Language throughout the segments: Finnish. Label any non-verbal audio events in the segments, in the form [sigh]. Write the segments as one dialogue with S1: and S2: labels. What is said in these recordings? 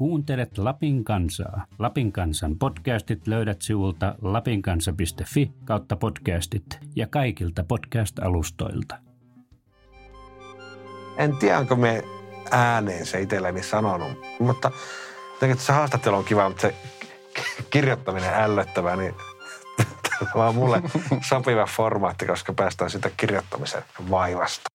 S1: Kuuntelet Lapin kansaa. Lapin kansan podcastit löydät sivulta lapinkansa.fi kautta podcastit ja kaikilta podcast-alustoilta.
S2: En tiedä, onko me ääneen se itselleni sanonut, mutta jotenkin se haastattelu on kiva, mutta se kirjoittaminen ällöttävää, niin tämä on mulle sopiva formaatti, koska päästään sitä kirjoittamisen vaivasta.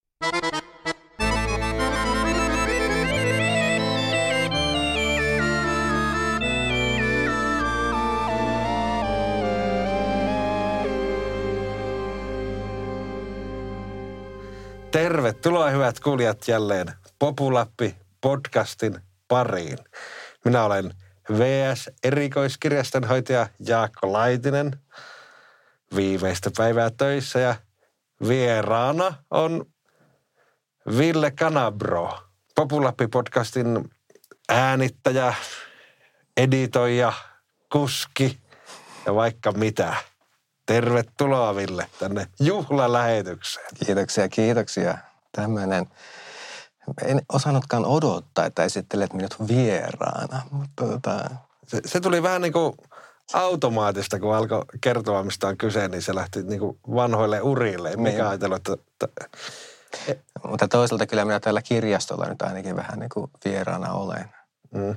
S2: Tervetuloa hyvät kuulijat jälleen Populappi podcastin pariin. Minä olen VS erikoiskirjastonhoitaja Jaakko Laitinen. Viimeistä päivää töissä ja vieraana on Ville Kanabro, Populappi podcastin äänittäjä, editoija, kuski ja vaikka mitä. Tervetuloa Ville tänne juhlalähetykseen.
S3: Kiitoksia, kiitoksia. Tämmöinen, en osannutkaan odottaa, että esittelet minut vieraana. Mutta tota...
S2: se, se tuli vähän niin kuin automaattista, kun alkoi kertoa, mistä on kyse, niin se lähti niin kuin vanhoille urille. Mikä niin. ajatellut, että... että...
S3: Mutta toisaalta kyllä minä täällä kirjastolla nyt ainakin vähän niin kuin vieraana olen. Mm.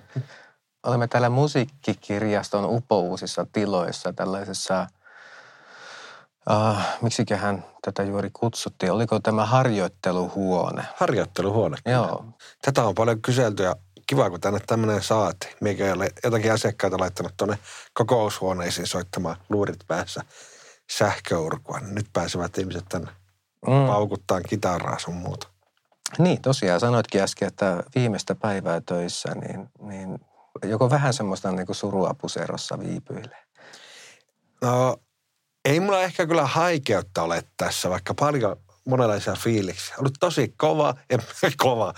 S3: Olemme täällä musiikkikirjaston upouusissa tiloissa tällaisessa – Uh, miksiköhän tätä juuri kutsuttiin? Oliko tämä harjoitteluhuone?
S2: Harjoitteluhuone.
S3: Joo.
S2: Tätä on paljon kyselty ja kiva, kun tänne tämmöinen saati. Mikä ei ole jotakin asiakkaita laittanut tuonne kokoushuoneisiin soittamaan luurit päässä sähköurkua. Nyt pääsevät ihmiset tänne mm. paukuttaan kitaraa sun muuta.
S3: Niin, tosiaan sanoitkin äsken, että viimeistä päivää töissä, niin, niin joko vähän semmoista niin kuin surua puserossa viipyilee?
S2: No ei mulla ehkä kyllä haikeutta ole tässä, vaikka paljon monenlaisia fiiliksiä. Ollut tosi kova, en, [laughs] kova,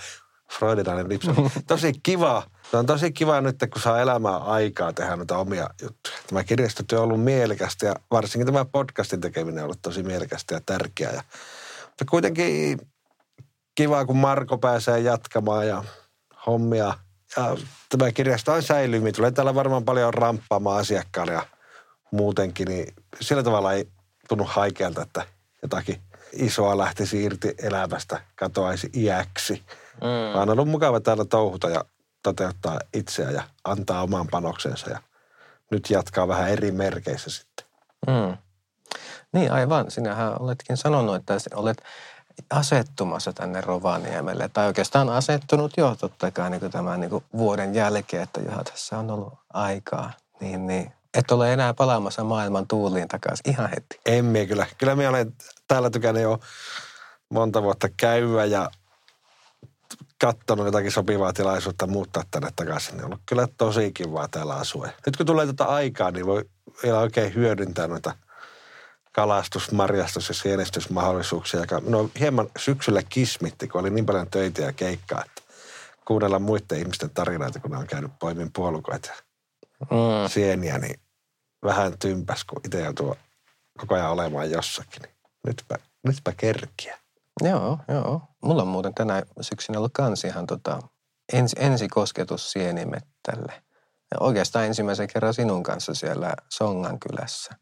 S2: freudinainen lipsa. [laughs] Tosi kiva. Se on tosi kiva nyt, kun saa elämää aikaa tehdä noita omia juttuja. Tämä kirjastotyö on ollut mielekästä ja varsinkin tämä podcastin tekeminen on ollut tosi mielekästä ja tärkeää. Ja, mutta kuitenkin kiva, kun Marko pääsee jatkamaan ja hommia. Ja tämä kirjasto on säilymi. Tulee täällä varmaan paljon ramppaamaan asiakkaille ja muutenkin, niin sillä tavalla ei tunnu haikealta, että jotakin isoa lähtisi irti elämästä, katoaisi iäksi. Mm. Vaan on ollut mukava täällä touhuta ja toteuttaa itseä ja antaa oman panoksensa ja nyt jatkaa vähän eri merkeissä sitten. Mm.
S3: Niin aivan, sinähän oletkin sanonut, että olet asettumassa tänne Rovaniemelle. Tai oikeastaan asettunut jo totta kai niin tämän niin vuoden jälkeen, että johon tässä on ollut aikaa. Niin, niin et ole enää palaamassa maailman tuuliin takaisin ihan heti.
S2: Minä kyllä. Kyllä minä olen täällä tykännyt jo monta vuotta käyä ja katsonut jotakin sopivaa tilaisuutta muuttaa tänne takaisin. Niin on ollut kyllä tosi kivaa täällä asua. Nyt kun tulee tätä aikaa, niin voi vielä oikein hyödyntää noita kalastus-, marjastus- ja sienestysmahdollisuuksia. Joka no, hieman syksyllä kismitti, kun oli niin paljon töitä ja keikkaa, että kuunnella muiden ihmisten tarinoita, kun ne on käynyt poimin puolukoita mm. sieniä, niin vähän tympäs, kun itse joutuu koko ajan olemaan jossakin. Niin nytpä, nytpä kerkiä.
S3: Joo, joo. Mulla on muuten tänä syksynä ollut kans ihan tota, ens, ensikosketus sienimettälle. Ja oikeastaan ensimmäisen kerran sinun kanssa siellä Songan kylässä.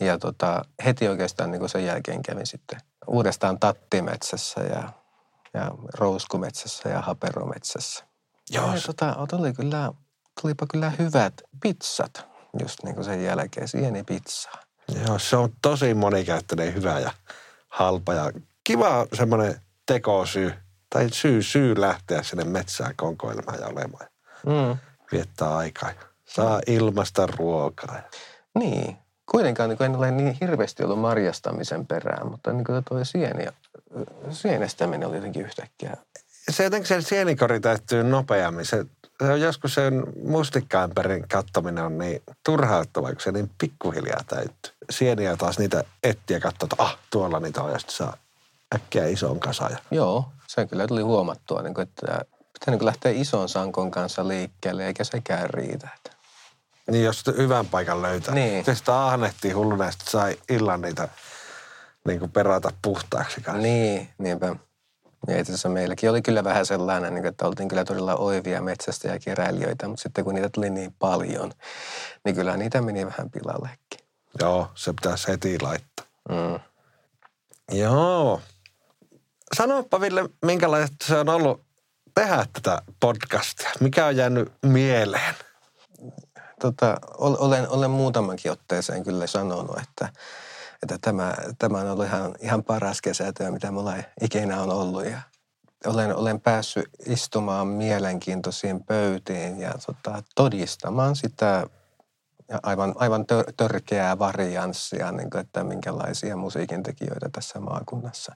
S3: Ja tota, heti oikeastaan niin sen jälkeen kävin sitten uudestaan Tattimetsässä ja, ja Rouskumetsässä ja Haperometsässä. Joo. Ja, tota, oli kyllä tulipa kyllä hyvät pizzat just niin kuin sen jälkeen, sienipizza.
S2: Joo, se on tosi monikäyttöinen, hyvä ja halpa ja kiva semmoinen tekosyy tai syy, syy lähteä sinne metsään konkoilemaan ja olemaan. Mm. Viettää aikaa. Saa ilmasta ruokaa.
S3: Niin. Kuitenkaan niin en ole niin hirveästi ollut marjastamisen perään, mutta niin kuin tuo sieni, sienestäminen oli jotenkin yhtäkkiä.
S2: Se jotenkin sen sienikori täyttyy nopeammin. Se joskus sen mustikkaämpärin kattominen on niin turhauttavaa, kun se niin pikkuhiljaa täyttyy. Sieniä taas niitä etsiä katsoa, että ah, tuolla niitä on ja sitten saa äkkiä ison kasa.
S3: Joo, se kyllä tuli huomattua, niin kuin, että pitää niin lähteä ison sankon kanssa liikkeelle, eikä sekään riitä.
S2: Niin, jos hyvän paikan löytää.
S3: Niin.
S2: Se sitä ahnehtii hulluna ja sai illan niitä niin kuin perata puhtaaksi kanssa.
S3: Niin, niinpä. Ja itse asiassa meilläkin oli kyllä vähän sellainen, niin että oltiin kyllä todella oivia metsästä ja keräilijöitä, mutta sitten kun niitä tuli niin paljon, niin kyllä niitä meni vähän pilallekin.
S2: Joo, se pitäisi heti laittaa.
S3: Mm.
S2: Joo. Sanopa Ville, minkälaista se on ollut tehdä tätä podcastia? Mikä on jäänyt mieleen?
S3: Tota, olen, olen muutamankin otteeseen kyllä sanonut, että, että tämä, tämä on ollut ihan, ihan paras kesätyö, mitä mulla ikinä on ollut. Ja olen, olen päässyt istumaan mielenkiintoisiin pöytiin ja tota, todistamaan sitä aivan, aivan tör, törkeää varianssia, niin kuin, että minkälaisia musiikin tekijöitä tässä maakunnassa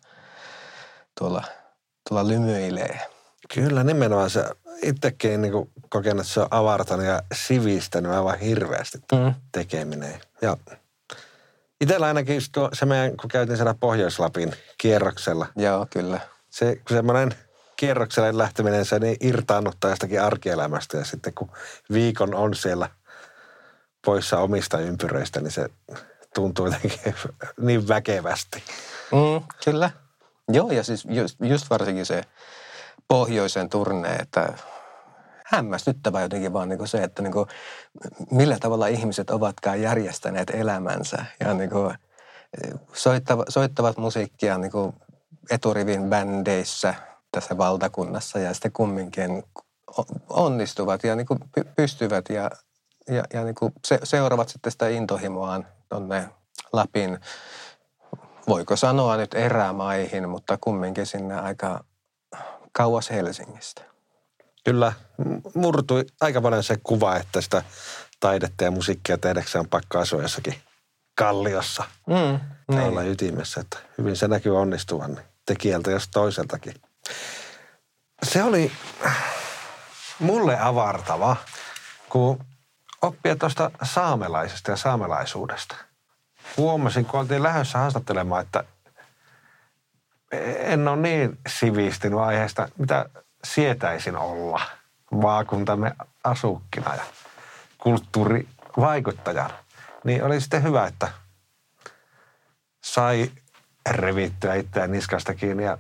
S3: tuolla, tuolla lymyilee.
S2: Kyllä nimenomaan se itsekin niin kokenut, että se on avartanut ja sivistänyt aivan hirveästi mm. tekeminen. Ja itsellä ainakin tuo, se meidän, kun käytiin siellä Pohjois-Lapin kierroksella.
S3: Joo, kyllä.
S2: Se, kun semmoinen kierrokselle lähteminen, se niin irtaannuttaa jostakin arkielämästä. Ja sitten kun viikon on siellä poissa omista ympyröistä, niin se tuntuu jotenkin [laughs] niin väkevästi.
S3: Mm, kyllä. Joo, ja siis just, just varsinkin se pohjoisen turne, että hämmästyttävä jotenkin vaan niin se, että niin kuin, millä tavalla ihmiset ovatkaan järjestäneet elämänsä ja niin kuin, soittavat, soittavat musiikkia niin kuin eturivin bändeissä tässä valtakunnassa ja sitten kumminkin onnistuvat ja niin kuin pystyvät ja, ja, ja niin kuin se, seuraavat sitten sitä intohimoaan tuonne Lapin, voiko sanoa nyt erämaihin, mutta kumminkin sinne aika kauas Helsingistä.
S2: Kyllä, murtui aika paljon se kuva, että sitä taidetta ja musiikkia tehdäkseen on pakko asua jossakin kalliossa. Mm, niin. olla ytimessä, että hyvin se näkyy onnistuvan niin tekijältä jos toiseltakin. Se oli mulle avartava, kun oppia tuosta saamelaisesta ja saamelaisuudesta. Huomasin, kun oltiin lähdössä haastattelemaan, että en ole niin sivistynyt aiheesta, mitä sietäisin olla maakuntamme asukkina ja kulttuurivaikuttajana. Niin oli sitten hyvä, että sai revittyä itseään niskasta kiinni ja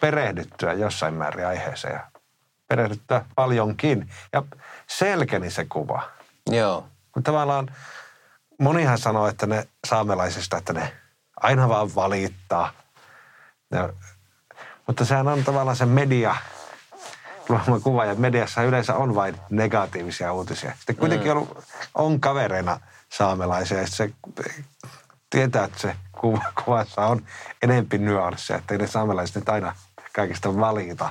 S2: perehdyttyä jossain määrin aiheeseen ja perehdyttyä paljonkin. Ja selkeni se kuva.
S3: Joo.
S2: Kun tavallaan monihan sanoo, että ne saamelaisista, että ne aina vaan valittaa – ja, mutta sehän on tavallaan se media, kuva, ja mediassa yleensä on vain negatiivisia uutisia. Sitten kuitenkin mm. ollut, on kavereina saamelaisia, ja se tietää, että se kuva, kuvassa on enempi nyansseja, että ei ne saamelaiset nyt aina kaikista valita.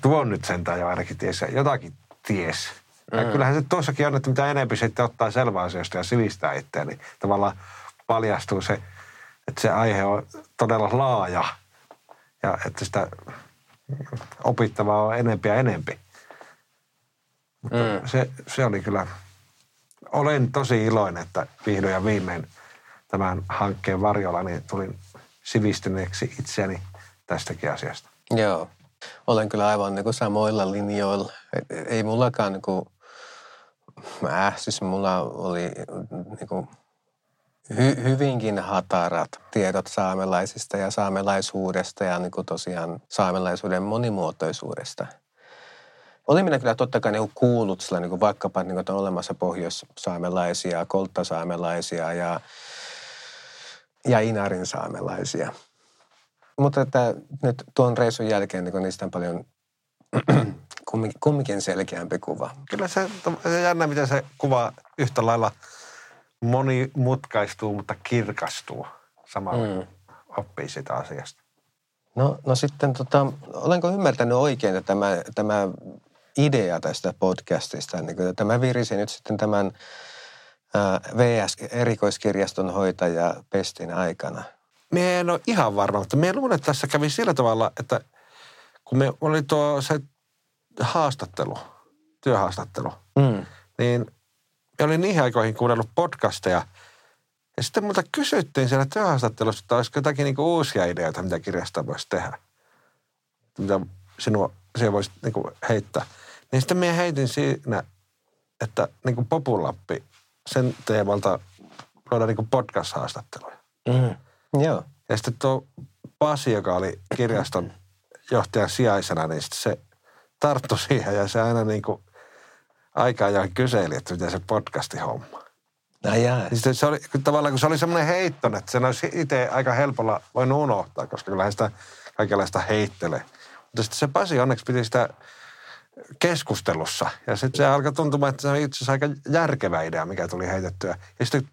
S2: Tuon nyt sentään jo ainakin ties, jotakin ties. Ja mm. kyllähän se tuossakin on, että mitä enempi sitten ottaa selvää asioista ja sivistää itseään, niin tavallaan paljastuu se, että se aihe on todella laaja ja että sitä opittavaa on enempi ja enempi. Mutta mm. se, se oli kyllä, olen tosi iloinen, että vihdoin ja viimein tämän hankkeen varjolla niin tulin sivistyneeksi itseäni tästäkin asiasta.
S3: Joo, olen kyllä aivan niin kuin samoilla linjoilla. Ei mullakaan niin kuin, mä, siis mulla oli niin kuin, hy, hyvinkin hatarat tiedot saamelaisista ja saamelaisuudesta ja niin tosiaan saamelaisuuden monimuotoisuudesta. Olin minä kyllä totta kai niin kuullut sillä niin vaikkapa niin kuin, on olemassa pohjoissaamelaisia, kolttasaamelaisia ja, ja inarin saamelaisia. Mutta että nyt tuon reissun jälkeen niin niistä on paljon [clears throat] kumminkin, selkeämpi kuva.
S2: Kyllä se, se jännä, miten se kuvaa yhtä lailla – monimutkaistuu, mutta kirkastuu samalla, mm. oppii sitä asiasta.
S3: No, no sitten, tota, olenko ymmärtänyt oikein, että tämä, tämä idea tästä podcastista, niin kuin, tämä virisi nyt sitten tämän VS-erikoiskirjaston hoitaja Pestin aikana?
S2: Mie en ole ihan varma, mutta minä luulen, että tässä kävi sillä tavalla, että kun me oli tuo se haastattelu, työhaastattelu, mm. niin ja olin niihin aikoihin kuunnellut podcasteja. Ja sitten multa kysyttiin siellä työhaastattelussa, että olisiko jotakin niinku uusia ideoita, mitä kirjasta voisi tehdä. Mitä sinua, siihen voisi niinku heittää. Niin sitten minä heitin siinä, että niinku Populappi, sen teemalta luoda niinku podcast-haastatteluja.
S3: Mm. Joo.
S2: Ja sitten tuo Pasi, joka oli kirjaston johtajan sijaisena, niin sitten se tarttui siihen ja se aina niin kuin aika ajoin kyseli, että miten se podcasti homma.
S3: Ai jaa.
S2: Niin sitten se oli tavallaan, kun se oli semmoinen heitton, että sen olisi itse aika helpolla voinut unohtaa, koska kyllähän sitä kaikenlaista heittelee. Mutta sitten se Pasi onneksi piti sitä keskustelussa. Ja sitten se alkoi tuntumaan, että se on itse asiassa aika järkevä idea, mikä tuli heitettyä. Ja sitten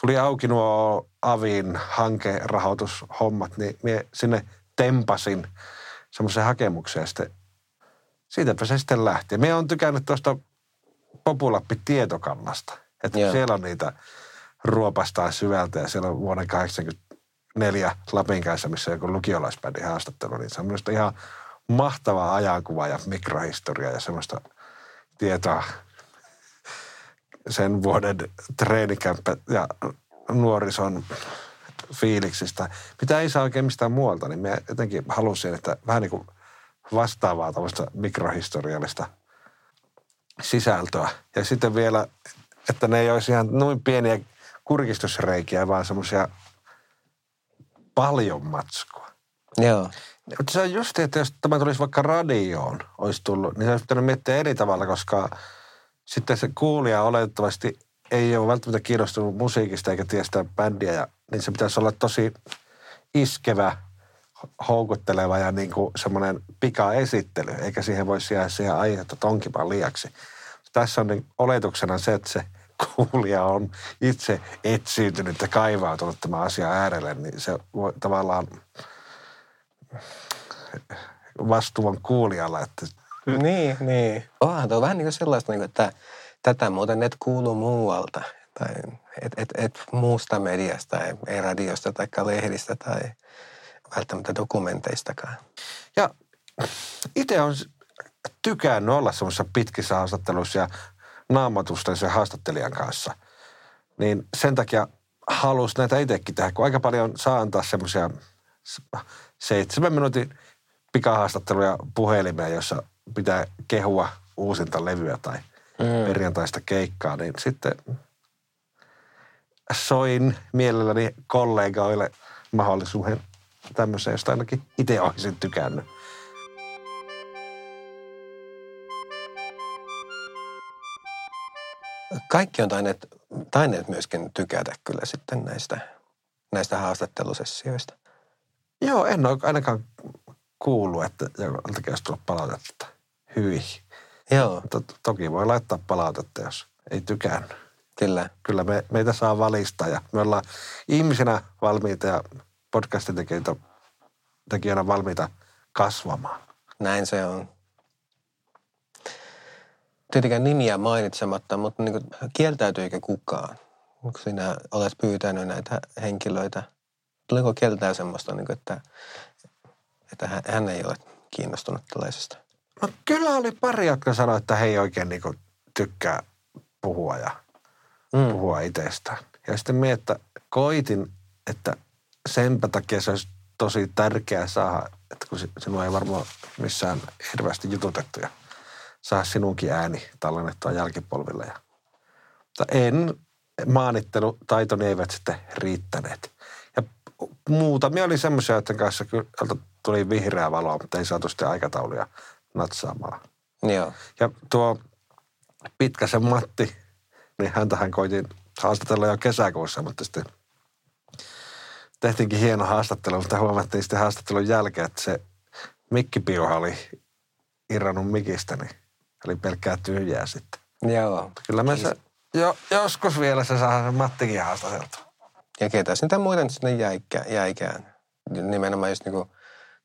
S2: tuli auki nuo Avin hankerahoitushommat, niin minä sinne tempasin semmoisen hakemuksen ja sitten siitäpä se sitten lähti. Minä olen tykännyt tuosta Populappi-tietokannasta. Että
S3: Joo.
S2: siellä on niitä ruopastaa syvältä ja siellä on vuonna 1984 Lapin kanssa, missä joku lukiolaisbändi haastattelu, niin se on minusta ihan mahtava ajankuva ja mikrohistoria ja semmoista tietoa sen vuoden treenikämppä ja nuorison fiiliksistä, mitä ei saa oikein mistään muualta, niin mä jotenkin halusin, että vähän niin kuin vastaavaa tällaista mikrohistoriallista sisältöä. Ja sitten vielä, että ne ei olisi ihan noin pieniä kurkistusreikiä, vaan semmoisia paljon matskua.
S3: Joo.
S2: Mutta se on just, että jos tämä tulisi vaikka radioon, olisi tullut, niin se olisi pitänyt miettiä eri tavalla, koska sitten se kuulija oletettavasti ei ole välttämättä kiinnostunut musiikista eikä tiedä sitä bändiä, ja, niin se pitäisi olla tosi iskevä, houkutteleva ja niin kuin semmoinen pikaesittely, eikä siihen voisi jäädä siihen aihetta tonkimaan liiaksi. Tässä on niin oletuksena se, että se kuulija on itse etsiytynyt ja kaivautunut tämän asian äärelle, niin se voi tavallaan vastuu on kuulijalla, että
S3: Niin, niin. Onhan tuo vähän niin kuin sellaista, niin kuin, että tätä muuten et kuulu muualta. Tai et, et, et muusta mediasta, ei, ei radiosta tai lehdistä tai välttämättä dokumenteistakaan.
S2: Ja itse on tykännyt olla semmoisissa pitkissä haastatteluissa ja naamatusten sen haastattelijan kanssa. Niin sen takia halusi näitä itsekin tehdä, kun aika paljon saa antaa semmoisia seitsemän minuutin pikahaastatteluja puhelimeen, jossa pitää kehua uusinta levyä tai
S3: Mm.
S2: perjantaista keikkaa, niin sitten soin mielelläni kollegoille mahdollisuuden tämmöiseen, josta ainakin itse olisin tykännyt.
S3: Kaikki on taineet, taineet myöskin tykätä kyllä sitten näistä, näistä haastattelusessioista.
S2: Joo, en ole ainakaan kuullut, että joltakin olisi tullut palautetta. Hyi.
S3: Joo,
S2: to- toki voi laittaa palautetta, jos ei tykännyt.
S3: kyllä.
S2: Kyllä me, meitä saa valista ja me ollaan ihmisinä valmiita ja podcastin tekijöitä, tekijänä valmiita kasvamaan.
S3: Näin se on. Tietenkään nimiä mainitsematta, mutta niin kuin, kieltäytyykö kukaan, kun sinä olet pyytänyt näitä henkilöitä? Tuliko keltään semmoista, niin kuin, että, että hän, hän ei ole kiinnostunut tällaisesta?
S2: No kyllä oli pari, jotka sanoi, että he ei oikein niin tykkää puhua ja
S3: Mm.
S2: puhua itsestään. Ja sitten mie, että koitin, että senpä takia se olisi tosi tärkeää saada, että kun si- sinua ei varmaan missään hirveästi jututettu ja saada sinunkin ääni tallennettua jälkipolville. Ja, mutta en, maanittelutaitoni eivät sitten riittäneet. Ja muutamia oli semmoisia, joiden kanssa kyllä tuli vihreä valo, mutta ei saatu sitten aikatauluja natsaamaan.
S3: Joo.
S2: Ja tuo Pitkäsen Matti, niin häntähän koitin haastatella jo kesäkuussa, mutta sitten tehtiinkin hieno haastattelu, mutta huomattiin sitten haastattelun jälkeen, että se mikkipiuha oli irrannut mikistä, niin oli pelkkää tyhjää sitten.
S3: Joo.
S2: Kyllä me se, jo, joskus vielä se saa sen Mattikin haastateltua.
S3: Ja ketä niitä muita nyt sinne jäikään, jäikään. Nimenomaan just niinku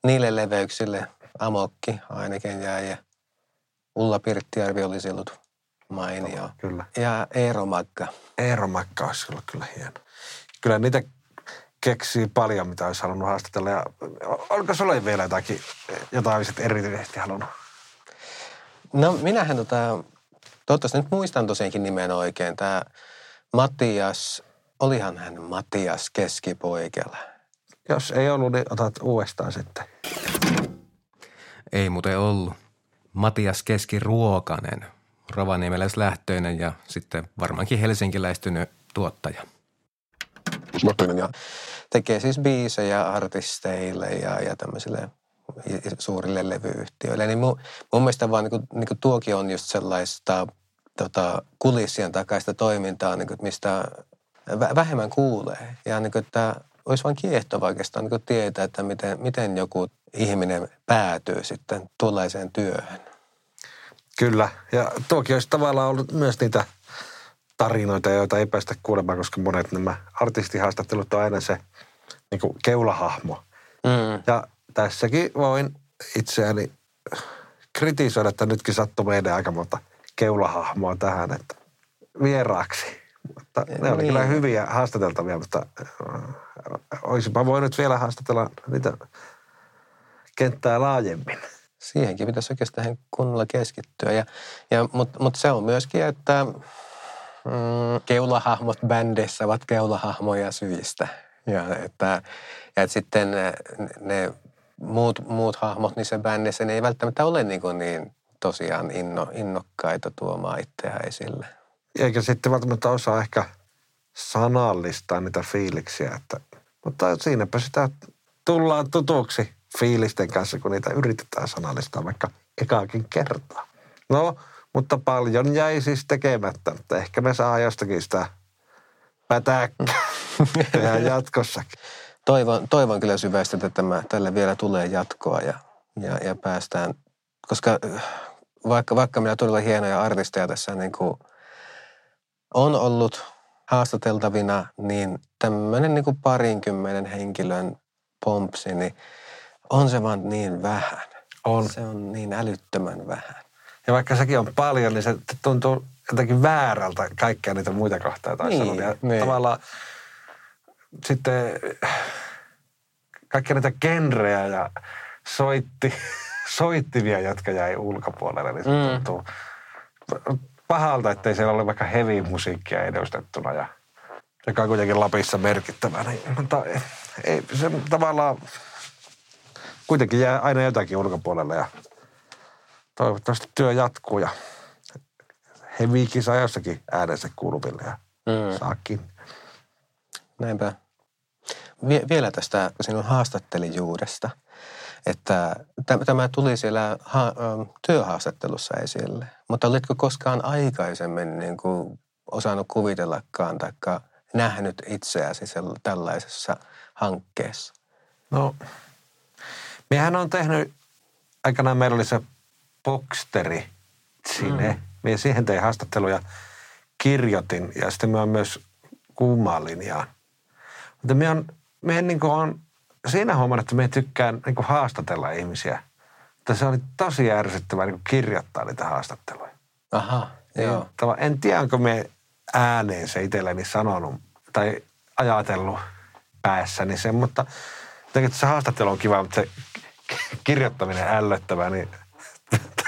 S3: niille leveyksille Amokki ainakin jäi ja Ulla Pirttijärvi oli silloin mainio.
S2: Kyllä.
S3: Ja Eero Magga.
S2: Eero Makka olisi ollut kyllä hieno. Kyllä niitä keksii paljon, mitä olisi halunnut haastatella. Ja oliko sulla vielä jotakin, jota olisit erityisesti halunnut?
S3: No minähän tota, toivottavasti nyt muistan tosiaankin nimen oikein. Tämä Matias, olihan hän Matias Keskipoikela.
S2: Jos ei ollut, niin otat uudestaan sitten.
S4: Ei muuten ollut. Matias Keski-Ruokanen, rovaniemeläislähtöinen ja sitten varmaankin helsinkiläistynyt tuottaja.
S3: Ja tekee siis biisejä artisteille ja, ja tämmöisille suurille levyyhtiöille. Niin mun, mun mielestä vaan niin kuin, niin kuin tuokin on just sellaista tota, kulissien takaista toimintaa, niin kuin, mistä vähemmän kuulee. Ja niin kuin, että olisi vain kiehtova oikeastaan niin kuin tietää, että miten, miten joku ihminen päätyy sitten tuollaiseen työhön.
S2: Kyllä, ja tuokin olisi tavallaan ollut myös niitä tarinoita, joita ei päästä kuulemaan, koska monet nämä artistihaastattelut on aina se niin kuin keulahahmo. Mm. Ja tässäkin voin itseäni kritisoida, että nytkin sattui meidän aika monta keulahahmoa tähän, että vieraaksi. Mutta ne oli niin. kyllä hyviä haastateltavia, mutta äh, olisinpa voinut vielä haastatella niitä kenttää laajemmin.
S3: Siihenkin pitäisi oikeastaan kunnolla keskittyä. Ja, ja, Mutta mut se on myöskin, että mm, keulahahmot bändissä ovat keulahahmoja syistä. Ja että, ja että sitten ne, ne muut, muut hahmot niissä bändissä, ne ei välttämättä ole niin, kuin niin tosiaan inno, innokkaita tuomaan itseään esille.
S2: Eikä sitten välttämättä osaa ehkä sanallistaa niitä fiiliksiä, että, mutta siinäpä sitä tullaan tutuksi fiilisten kanssa, kun niitä yritetään sanallistaa vaikka ekaakin kertaa. No, mutta paljon jäi siis tekemättä, mutta ehkä me saa jostakin sitä pätäkkää [laughs] jatkossakin.
S3: Toivon, toivon kyllä syvästi, että tämä, tälle vielä tulee jatkoa ja, ja, ja päästään, koska vaikka, vaikka meillä todella hienoja artisteja tässä niin kuin on ollut haastateltavina, niin tämmöinen niin kuin parinkymmenen henkilön pompsi, niin on se vaan niin vähän. On. Se on niin älyttömän vähän.
S2: Ja vaikka sekin on paljon, niin se tuntuu jotenkin väärältä kaikkia niitä muita kohtaa niin, Ja niin. tavallaan sitten kaikkia niitä genrejä ja soitti, [laughs] soittivia, jotka jäi ulkopuolelle, niin se mm. tuntuu pahalta, ettei siellä ole vaikka heavy-musiikkia edustettuna ja joka on kuitenkin Lapissa merkittävä. Niin, mutta ei, se tavallaan kuitenkin jää aina jotakin ulkopuolelle ja toivottavasti työ jatkuu ja heviikin saa jossakin äänensä kuuluville ja mm. saakin.
S3: Näinpä. Vie, vielä tästä sinun haastattelijuudesta, että tämä tuli siellä ha, työhaastattelussa esille, mutta olitko koskaan aikaisemmin niin kuin osannut kuvitellakaan tai nähnyt itseäsi tällaisessa hankkeessa?
S2: No, Miehän on tehnyt, aikanaan meillä oli se Boxteri sinne. Mm. Mie siihen tein haastatteluja, kirjoitin ja sitten mä myös kuumaan linjaan. Mutta minä on, minä niin on siinä huomannut, että minä tykkään niin haastatella ihmisiä. Mutta se oli tosi ärsyttävää niin kirjoittaa niitä haastatteluja.
S3: Aha, joo.
S2: Tava, en tiedä, onko me ääneen se itselleni sanonut tai ajatellut päässäni sen, mutta se haastattelu on kiva, mutta se kirjoittaminen ällöttävää, niin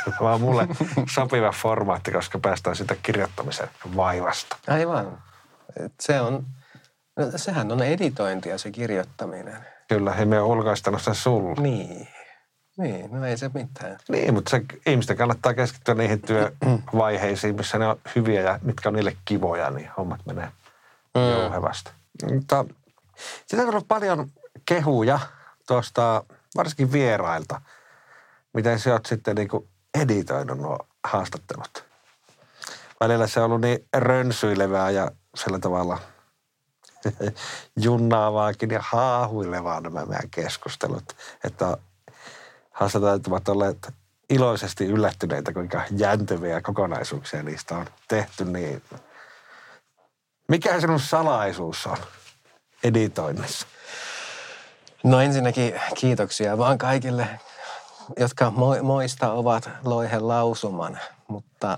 S2: [laughs] on mulle sopiva formaatti, koska päästään sitä kirjoittamisen vaivasta.
S3: Aivan. Se on, no, sehän on editointia se kirjoittaminen.
S2: Kyllä, ei me ulkoistanut sen sulle.
S3: Niin. Niin, no ei se mitään.
S2: Niin, mutta se, ihmisten kannattaa keskittyä niihin työvaiheisiin, missä ne on hyviä ja mitkä on niille kivoja, niin hommat menee mm. jouhevasti. Mutta sitä on ollut paljon kehuja tuosta varsinkin vierailta, miten sä oot sitten niin kuin editoinut nuo haastattelut. Välillä se on ollut niin rönsyilevää ja sillä tavalla [laughs] junnaavaakin ja haahuilevaa nämä meidän keskustelut, että haastatellut ovat olleet iloisesti yllättyneitä, kuinka jänteviä kokonaisuuksia niistä on tehty. Niin mikä sinun salaisuus on editoinnissa?
S3: No ensinnäkin kiitoksia vaan kaikille, jotka moista ovat loihen lausuman, mutta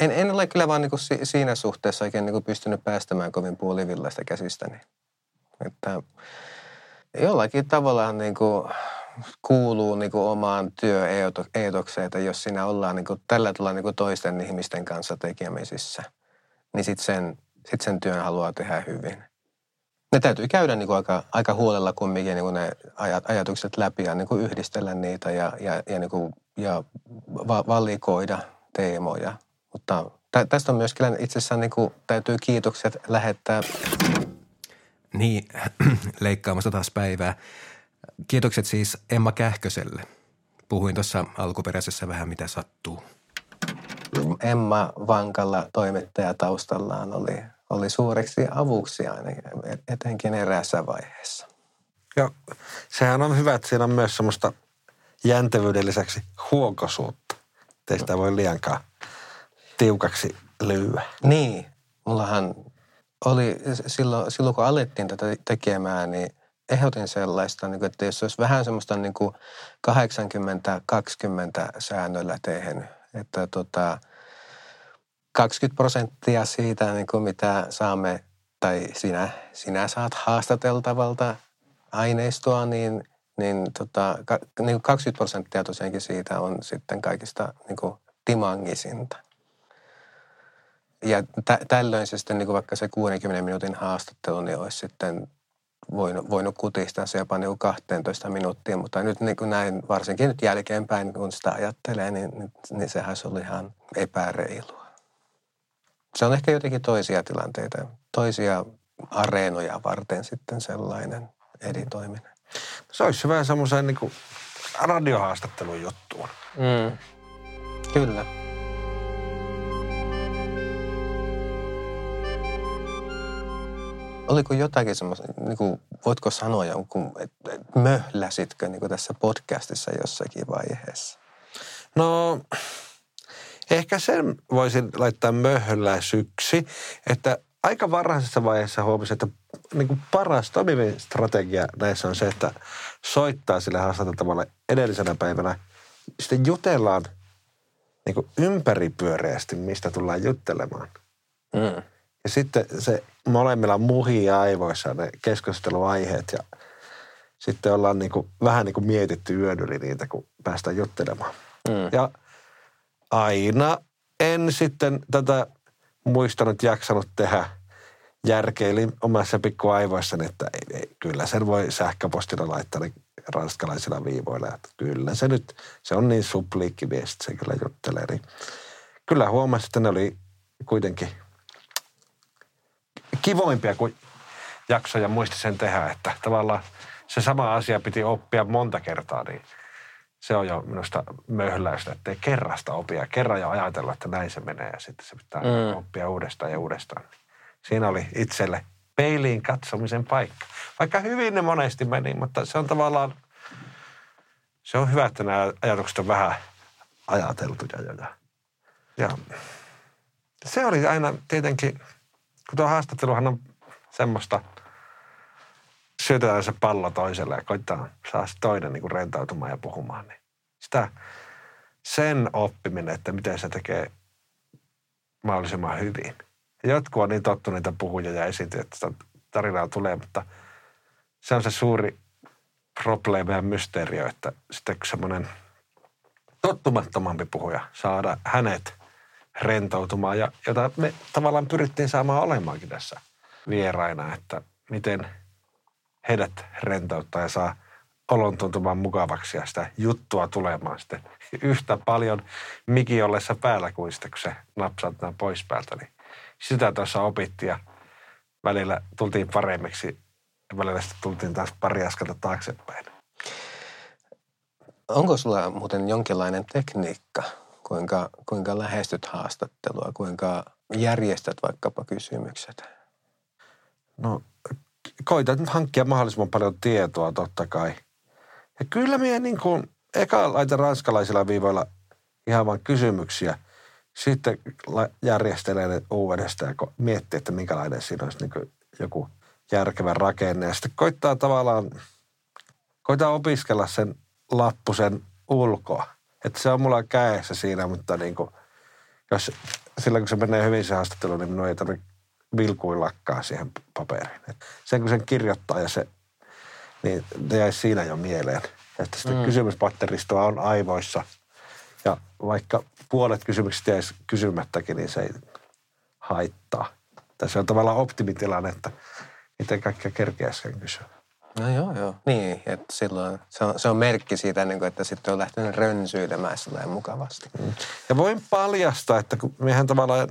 S3: en, en ole kyllä vaan niin si, siinä suhteessa oikein niin pystynyt päästämään kovin puolivillaista käsistäni. Että jollakin tavalla niin kuin kuuluu niin kuin omaan työeetokseen, että jos siinä ollaan niin kuin tällä tavalla niin kuin toisten ihmisten kanssa tekemisissä, niin sitten sen, sit sen työn haluaa tehdä hyvin ne täytyy käydä niin kuin aika, aika huolella kumminkin niin kuin ne ajatukset läpi ja niin kuin yhdistellä niitä ja, ja, ja, niin kuin, ja va- valikoida teemoja. Mutta tä, tästä on myös kyllä itse asiassa niin kuin, täytyy kiitokset lähettää.
S4: Niin, [clears throat] leikkaamassa taas päivää. kiitokset siis Emma Kähköselle. Puhuin tuossa alkuperäisessä vähän mitä sattuu.
S3: Emma Vankalla toimittaja taustallaan oli, oli suureksi avuksi aina, etenkin eräässä vaiheessa.
S2: Ja sehän on hyvä, että siinä on myös semmoista jäntevyyden lisäksi huokosuutta. Ettei sitä voi liiankaan tiukaksi lyödä.
S3: Niin, mullahan oli silloin, silloin kun alettiin tätä tekemään, niin ehdotin sellaista, niin että jos olisi vähän semmoista niin kuin 80-20 säännöllä tehnyt, että tota, 20 prosenttia siitä, niin kuin mitä saamme, tai sinä, sinä saat haastateltavalta aineistoa, niin, niin, tota, niin 20 prosenttia tosiaankin siitä on sitten kaikista niin kuin timangisinta. Ja tä, tällöin se sitten niin kuin vaikka se 60 minuutin haastattelu, niin olisi sitten voinut, voinut kutistaa se jopa niin 12 minuuttia, mutta nyt niin kuin näin, varsinkin nyt jälkeenpäin, kun sitä ajattelee, niin, niin, niin sehän se oli ihan epäreilua. Se on ehkä jotenkin toisia tilanteita, toisia areenoja varten sitten sellainen editoiminen.
S2: Se olisi vähän semmoisen niin kuin radiohaastattelun juttuun.
S3: Mm. Kyllä. Oliko jotakin semmoista, niin kuin, voitko sanoa jonkun, että möhläsitkö niin kuin tässä podcastissa jossakin vaiheessa?
S2: No, ehkä sen voisin laittaa möhläsyksi, että aika varhaisessa vaiheessa huomasin, että niin kuin paras toimivin strategia näissä on se, että soittaa sille haastateltavalle edellisenä päivänä. Sitten jutellaan niin kuin ympäripyöreästi, mistä tullaan juttelemaan.
S3: Mm.
S2: Ja sitten se molemmilla muhii aivoissa ne keskusteluaiheet ja sitten ollaan niin kuin, vähän niin kuin mietitty yön yli niitä, kun päästään juttelemaan.
S3: Mm.
S2: Ja aina en sitten tätä muistanut, jaksanut tehdä. Järkeilin omassa pikku aivoissani, että ei, ei, kyllä sen voi sähköpostilla laittaa niin ranskalaisilla viivoilla. Että kyllä se nyt, se on niin supliikki viesti, se kyllä juttelee. Niin kyllä huomasin, että ne oli kuitenkin kivoimpia kuin jaksoja muisti sen tehdä, että tavallaan se sama asia piti oppia monta kertaa, niin se on jo minusta möhläystä, että ei kerrasta opia. Kerran jo ajatella, että näin se menee ja sitten se pitää mm. oppia uudestaan ja uudestaan. Siinä oli itselle peiliin katsomisen paikka. Vaikka hyvin ne monesti meni, mutta se on tavallaan, se on hyvä, että nämä ajatukset on vähän ajateltuja. Ja, ja se oli aina tietenkin, kun tuo haastatteluhan on semmoista, syötetään se pallo toiselle ja koittaa saa se toinen niin kuin rentautumaan ja puhumaan. Niin sitä, sen oppiminen, että miten se tekee mahdollisimman hyvin. Jotkut on niin tottuneita puhuja ja esiintyjä, että tarinaa tulee, mutta se on se suuri probleemi ja mysteerio, että sitten kun semmoinen tottumattomampi puhuja saada hänet rentoutumaan ja jota me tavallaan pyrittiin saamaan olemaankin tässä vieraina, että miten heidät rentouttaa ja saa olon tuntumaan mukavaksi ja sitä juttua tulemaan sitten yhtä paljon miki ollessa päällä kuin sitten, kun se napsautetaan pois päältä. Niin sitä tuossa opittiin ja välillä tultiin paremmiksi ja välillä sitten tultiin taas pari askelta taaksepäin.
S3: Onko sulla muuten jonkinlainen tekniikka, kuinka, kuinka lähestyt haastattelua, kuinka järjestät vaikkapa kysymykset?
S2: No koitan nyt hankkia mahdollisimman paljon tietoa totta kai. Ja kyllä minä niin kuin, eka laitan ranskalaisilla viivoilla ihan vain kysymyksiä. Sitten järjestelen ne uudestaan ja miettii, että minkälainen siinä olisi niin joku järkevä rakenne. Ja sitten koittaa tavallaan, koittaa opiskella sen lappusen ulkoa. Että se on mulla käessä siinä, mutta niin kuin, jos silloin kun se menee hyvin se haastattelu, niin minun ei tarvitse vilkuillakaan siihen paperiin. Et sen kun sen kirjoittaa ja se, niin jäisi siinä jo mieleen. Että sitä mm. kysymyspatteristoa on aivoissa. Ja vaikka puolet kysymyksistä jäisi kysymättäkin, niin se ei haittaa. Tässä on tavallaan optimitilanne, että miten kaikkea kerkeäskään kysyä.
S3: No joo, joo. Niin, että silloin se on, se on merkki siitä, niin kuin, että sitten on lähtenyt rönsyilemään mukavasti. Mm.
S2: Ja voin paljastaa, että kun mehän tavallaan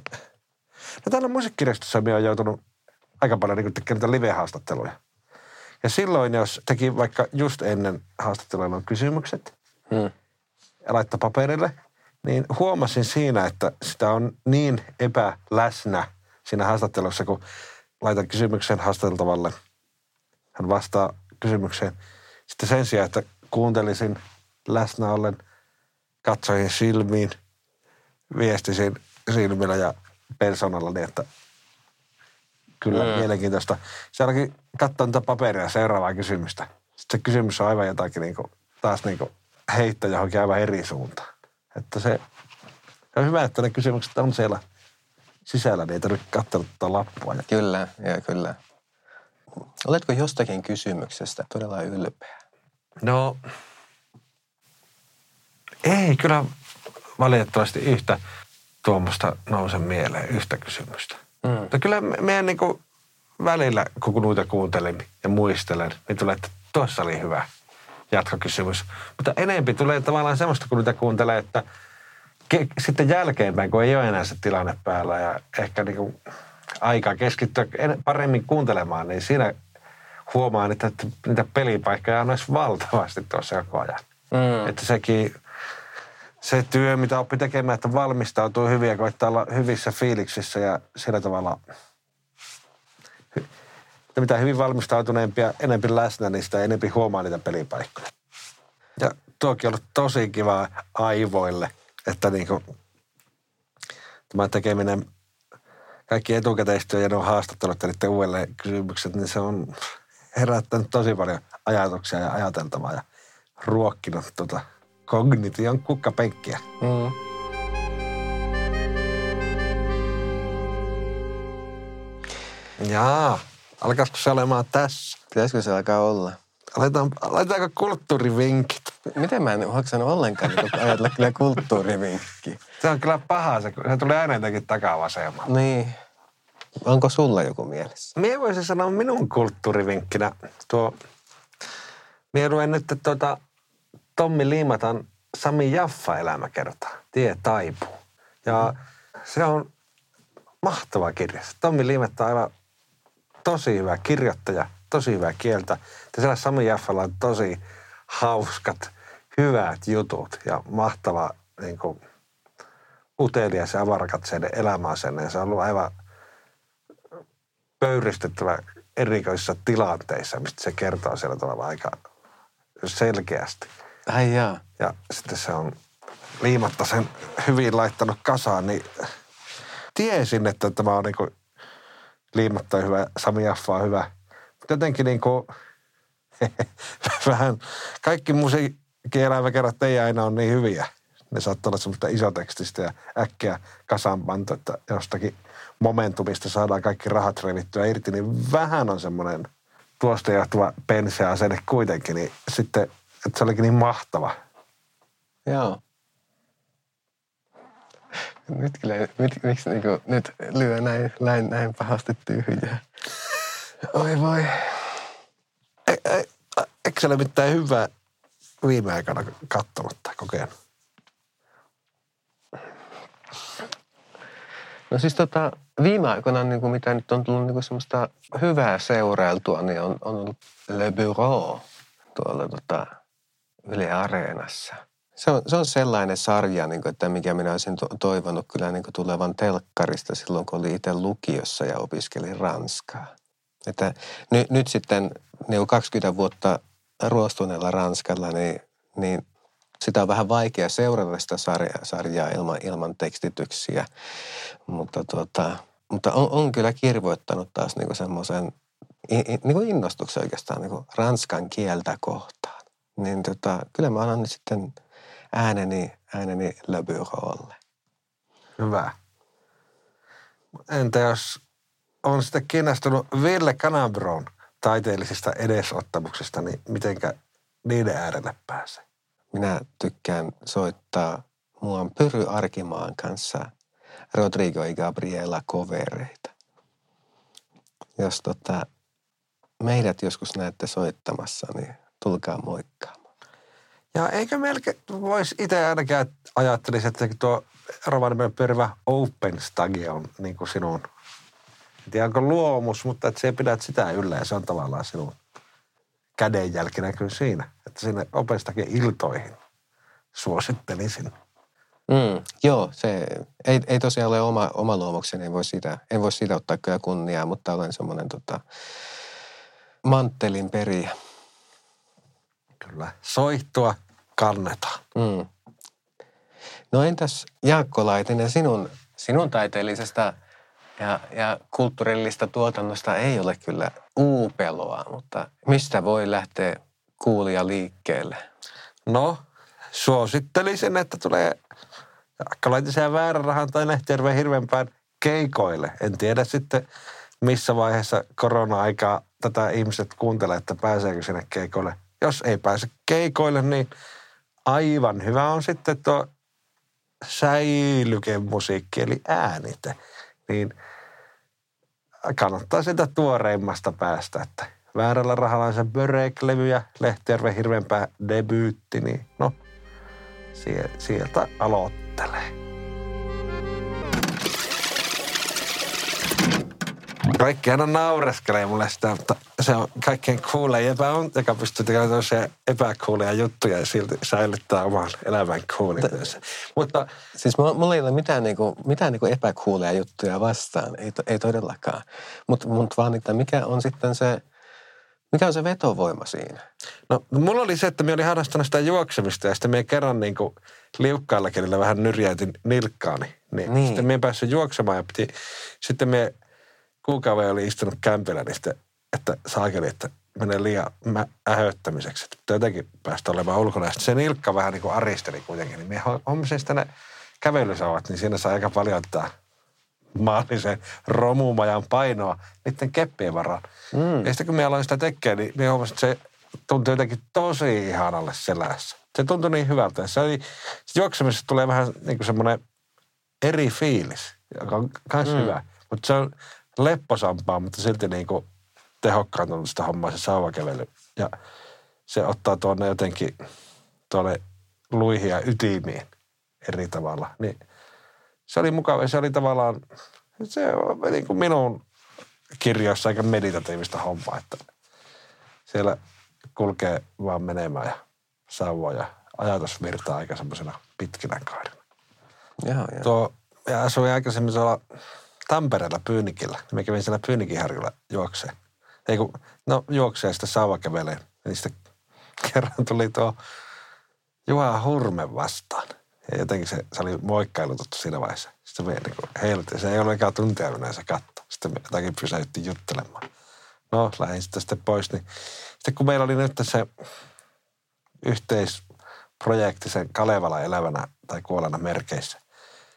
S2: No täällä musiikkirjastossa minä olen joutunut aika paljon niin tekemään live-haastatteluja. Ja silloin, jos teki vaikka just ennen haastattelun kysymykset
S3: Hmm.
S2: ja laittoi paperille, niin huomasin siinä, että sitä on niin epäläsnä siinä haastattelussa, kun laitan kysymyksen haastateltavalle. Hän vastaa kysymykseen. Sitten sen sijaan, että kuuntelisin läsnä ollen, katsoin silmiin, viestisin silmillä ja persoonalla niin, että kyllä
S3: Mm.
S2: mielenkiintoista. Se alkoi katsoa niitä paperia seuraavaa kysymystä. Sitten se kysymys on aivan jotakin niin kuin, taas niin kuin heitto johonkin aivan eri suuntaan. Että se, se on hyvä, että ne kysymykset on siellä sisällä, niin ei tarvitse katsella tuota lappua.
S3: Kyllä, ja kyllä. Oletko jostakin kysymyksestä todella ylpeä?
S2: No, ei kyllä valitettavasti yhtä tuommoista nouse mieleen, yhtä kysymystä.
S3: Mm.
S2: Mutta kyllä me- meidän niin kuin välillä, kun noita kuuntelin ja muistelen, niin tulee, että tuossa oli hyvä jatkokysymys. Mutta enempi tulee tavallaan semmoista, kun niitä kuuntelee, että ke- sitten jälkeenpäin, kun ei ole enää se tilanne päällä ja ehkä niin kuin aikaa keskittyä en- paremmin kuuntelemaan, niin siinä huomaan, että niitä pelipaikkoja on edes valtavasti tuossa koko ajan.
S3: Mm.
S2: Että sekin, se työ, mitä oppi tekemään, että valmistautuu hyvin ja koittaa olla hyvissä fiiliksissä ja sillä tavalla, että mitä hyvin valmistautuneempia, enempi läsnä, niin sitä enempi huomaa niitä pelipaikkoja. Ja tuokin on ollut tosi kiva aivoille, että niinku, tämä tekeminen, kaikki etukäteistyö ja nuo haastattelut ja niiden uudelleen kysymykset, niin se on herättänyt tosi paljon ajatuksia ja ajateltavaa ja ruokkinut tuota kognition kukkapenkkiä.
S3: Mm.
S2: Jaa, alkaisiko se olemaan tässä?
S3: Pitäisikö se alkaa olla?
S2: Aletaan, aletaanko kulttuurivinkit?
S3: Miten mä en hoksannut ollenkaan niin ajatella kyllä kulttuurivinkki.
S2: Se on kyllä paha se, se tulee aina jotenkin takavasemmalta.
S3: Niin. Onko sulla joku mielessä?
S2: Mie voisin sanoa minun kulttuurivinkkinä tuo, mie luen nyt tuota Tommi Liimatan Sami Jaffa elämäkerta, Tie taipuu. Ja se on mahtava kirja. Tommi Liimatta on aivan tosi hyvä kirjoittaja, tosi hyvä kieltä. Ja siellä Sami Jaffalla on tosi hauskat, hyvät jutut ja mahtava niin kuin, utelias ja avarakatseinen elämäasenne. Se on ollut aivan pöyristyttävä erikoisissa tilanteissa, mistä se kertoo siellä tavalla aika selkeästi.
S3: Ai jaa.
S2: Ja sitten se on liimatta sen hyvin laittanut kasaan, niin tiesin, että tämä on niinku liimatta hyvä, Sami Jaffa on hyvä. Mutta jotenkin niinku, [laughs] vähän, kaikki musiikkielämäkerrat ei aina ole niin hyviä. Ne saattaa olla semmoista isotekstistä ja äkkiä kasaan pantu, että jostakin momentumista saadaan kaikki rahat revittyä irti, niin vähän on semmoinen tuosta johtuva penseä asenne kuitenkin, niin sitten, että se olikin niin mahtava.
S3: Joo. Nyt kyllä, mit, miksi niinku, nyt lyö näin, näin, näin pahasti tyhjää. Oi voi.
S2: Ei, ei, eikö se ole mitään hyvää viime aikana katsonut tai kokenut?
S3: No siis tota, viime aikoina, niin kuin mitä nyt on tullut niin kuin semmoista hyvää seurailtua, niin on, on ollut Le Bureau tuolla tota, Yle Areenassa. Se on, se on sellainen sarja, niin kuin, että mikä minä olisin to- toivonut kyllä niin kuin tulevan telkkarista silloin, kun oli itse lukiossa ja opiskelin ranskaa. Että nyt, nyt sitten niin kuin 20 vuotta ruostuneella Ranskalla, niin, niin sitä on vähän vaikea seurata sitä sarjaa, sarjaa ilman, ilman tekstityksiä. Mutta, tuota, mutta on, on kyllä kirvoittanut taas niinku semmoisen niinku innostuksen oikeastaan niinku ranskan kieltä kohtaan. Niin tota, kyllä mä annan nyt sitten ääneni, ääneni Le Bureaulle.
S2: Hyvä. Entä jos on sitten kiinnostunut Ville Canabron taiteellisista edesottamuksista, niin mitenkä niiden äärelle pääsee?
S3: Minä tykkään soittaa muuan Pyry Arkimaan kanssa Rodrigo ja Gabriela kovereita. Jos tota, meidät joskus näette soittamassa, niin tulkaa moikkaamaan.
S2: Ja eikö melkein voisi itse ainakin ajattelisi, että tuo Rovaniemen pyörivä Open Stage on niin kuin sinun, en tiedä onko luomus, mutta että sinä pidät sitä yllä ja se on tavallaan sinun kädenjälki näkyy siinä. Että sinne opestakin iltoihin suosittelisin.
S3: Mm, joo, se ei, ei tosiaan ole oma, oma luomukseni, en voi siitä, en voi siitä ottaa kyllä kunniaa, mutta olen semmoinen tota, manttelin periä.
S2: Kyllä. Soihtua kannetaan.
S3: Mm. No entäs Jaakko Laitinen, sinun, sinun taiteellisesta ja, ja kulttuurillista tuotannosta ei ole kyllä uupeloa, mutta mistä voi lähteä kuulija liikkeelle?
S2: No, suosittelisin, että tulee Jaakka väärän rahan tai Lehtijärven hirveämpään keikoille. En tiedä sitten, missä vaiheessa korona-aikaa tätä ihmiset kuuntelee, että pääseekö sinne keikoille. Jos ei pääse keikoille, niin aivan hyvä on sitten tuo säilykemusiikki, eli äänite. Niin kannattaa sitä tuoreimmasta päästä, että väärällä rahalla se Börek-levy ja Lehtijärven hirveämpää debyytti, niin no, sieltä aloittelee. Kaikki aina naureskelee mulle sitä, mutta se on kaikkein kuulein epä on, joka pystyy tekemään tämmöisiä epäkuuleja juttuja ja silti säilyttää oman elämän kuulityössä.
S3: Mutta siis mulla ei ole mitään, niinku, mitään niinku epäkuuleja juttuja vastaan, ei, ei todellakaan. Mutta mut vaan, että mikä on sitten se, mikä on se vetovoima siinä?
S2: No, mulla oli se, että mä olin harrastanut sitä juoksemista ja sitten me kerran niin kuin liukkaalla kelillä vähän nyrjäytin nilkkaani. Niin, niin. Sitten me en päässyt juoksemaan ja piti, sitten me kuukauden oli istunut kämpillä, niin sitten, että saakeli, että menee liian ähöttämiseksi. Että jotenkin päästä olemaan ulkona. Ja se nilkka vähän niin kuin aristeli kuitenkin. Niin me hommisin sitten ne kävelysauvat, niin siinä saa aika paljon tämä maallisen romumajan painoa niiden keppien varaan. Mm. Ja sitten kun me aloin sitä tekemään, niin me huomasin, että se tuntui jotenkin tosi ihanalle selässä. Se tuntui niin hyvältä. Se oli, juoksemisessa tulee vähän niin kuin semmoinen eri fiilis, joka on myös mm. hyvä. Mutta se on lepposampaa, mutta silti niin kuin tehokkaan sitä hommaa se sauvakevely. Ja se ottaa tuonne jotenkin tuonne luihin ja ytimiin eri tavalla. Niin se oli mukava. Se oli tavallaan, se on niin kuin minun kirjoissa aika meditatiivista hommaa, että siellä kulkee vaan menemään ja sauvoa ja ajatus virtaa aika semmoisena pitkinä kaarina.
S3: Joo, joo.
S2: Tuo, ja asuin aikaisemmin Tampereella Pyynikillä. Mä kävin siellä Pyynikin juokseen. Ei kun, no juoksee sitten sauvakäveleen. Niin sitten [laughs] kerran tuli tuo Juha Hurme vastaan. Ja jotenkin se, se oli moikkailutettu siinä vaiheessa. Sitten me niin heilutin. Se ei ole ikään tuntia se katto. Sitten me jotakin pysäytti juttelemaan. No, lähdin sitten, sitten pois. Niin. Sitten kun meillä oli nyt se yhteisprojekti sen Kalevala elävänä tai kuolena merkeissä.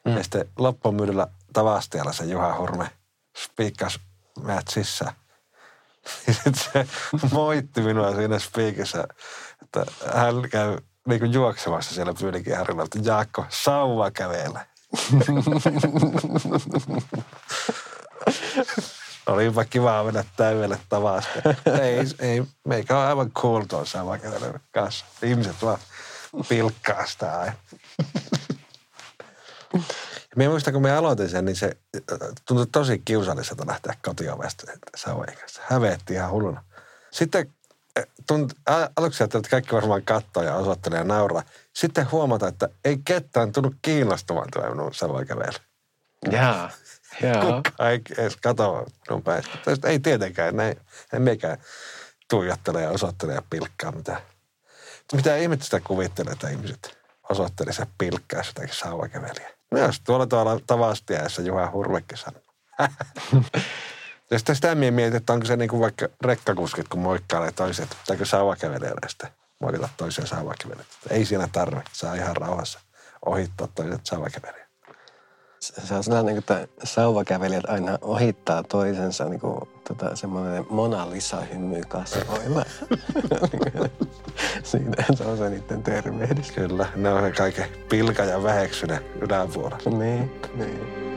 S2: Mm. Ja sitten loppumyydellä Tavastialla se Juha Hurme spiikkas meidät sisään. Sitten se moitti minua siinä spiikissä, että hän käy niin kuin juoksemassa siellä Pyynikin harjalla, että Jaakko, sauva kävele. [laughs] Olipa kiva mennä täydelle tavasta. ei, ei, meikä on aivan cool tuon sauvakävelyn kanssa. Ihmiset vaan pilkkaa sitä aina. Me muistan, kun me aloitin sen, niin se äh, tuntui tosi kiusalliselta lähteä kotiovesta sauvojen kanssa. Häveetti ihan hulluna. Sitten äh, tunt, aluksi että kaikki varmaan katsoo ja osoittelee ja nauraa. Sitten huomata, että ei ketään tunnu kiinnostumaan tuo minun sauvakävely.
S3: Jaa, jaa.
S2: Kukaan ei edes katso minun päistä. Ei tietenkään, ne, ei mekään tuijottele ja osoittele ja pilkkaa mitään. Mitä ihmettä sitä kuvittelee, että ihmiset osoittelisivat ja pilkkaa jotakin sauvakävelijää. Myös tuolla tuolla Tavastiaissa Juha Hurvekin sanoi. [laughs] ja sitten sitä mietin, että onko se niin kuin vaikka rekkakuskit, kun moikkailee toiset, pitääkö sauvakävelijänä sitten moikata toisia sauvakävelijöitä. Ei siinä tarvitse, saa ihan rauhassa ohittaa toiset sauvakävelijät.
S3: Se on sellainen, että sauvakävelijät aina ohittaa toisensa niin kuin, tota, semmoinen Mona Lisa-hymy kasvoilla. [laughs] Siinä se on se niiden tervehdys.
S2: Kyllä, ne on kaiken pilka ja väheksynä yläpuolella.
S3: Niin, niin.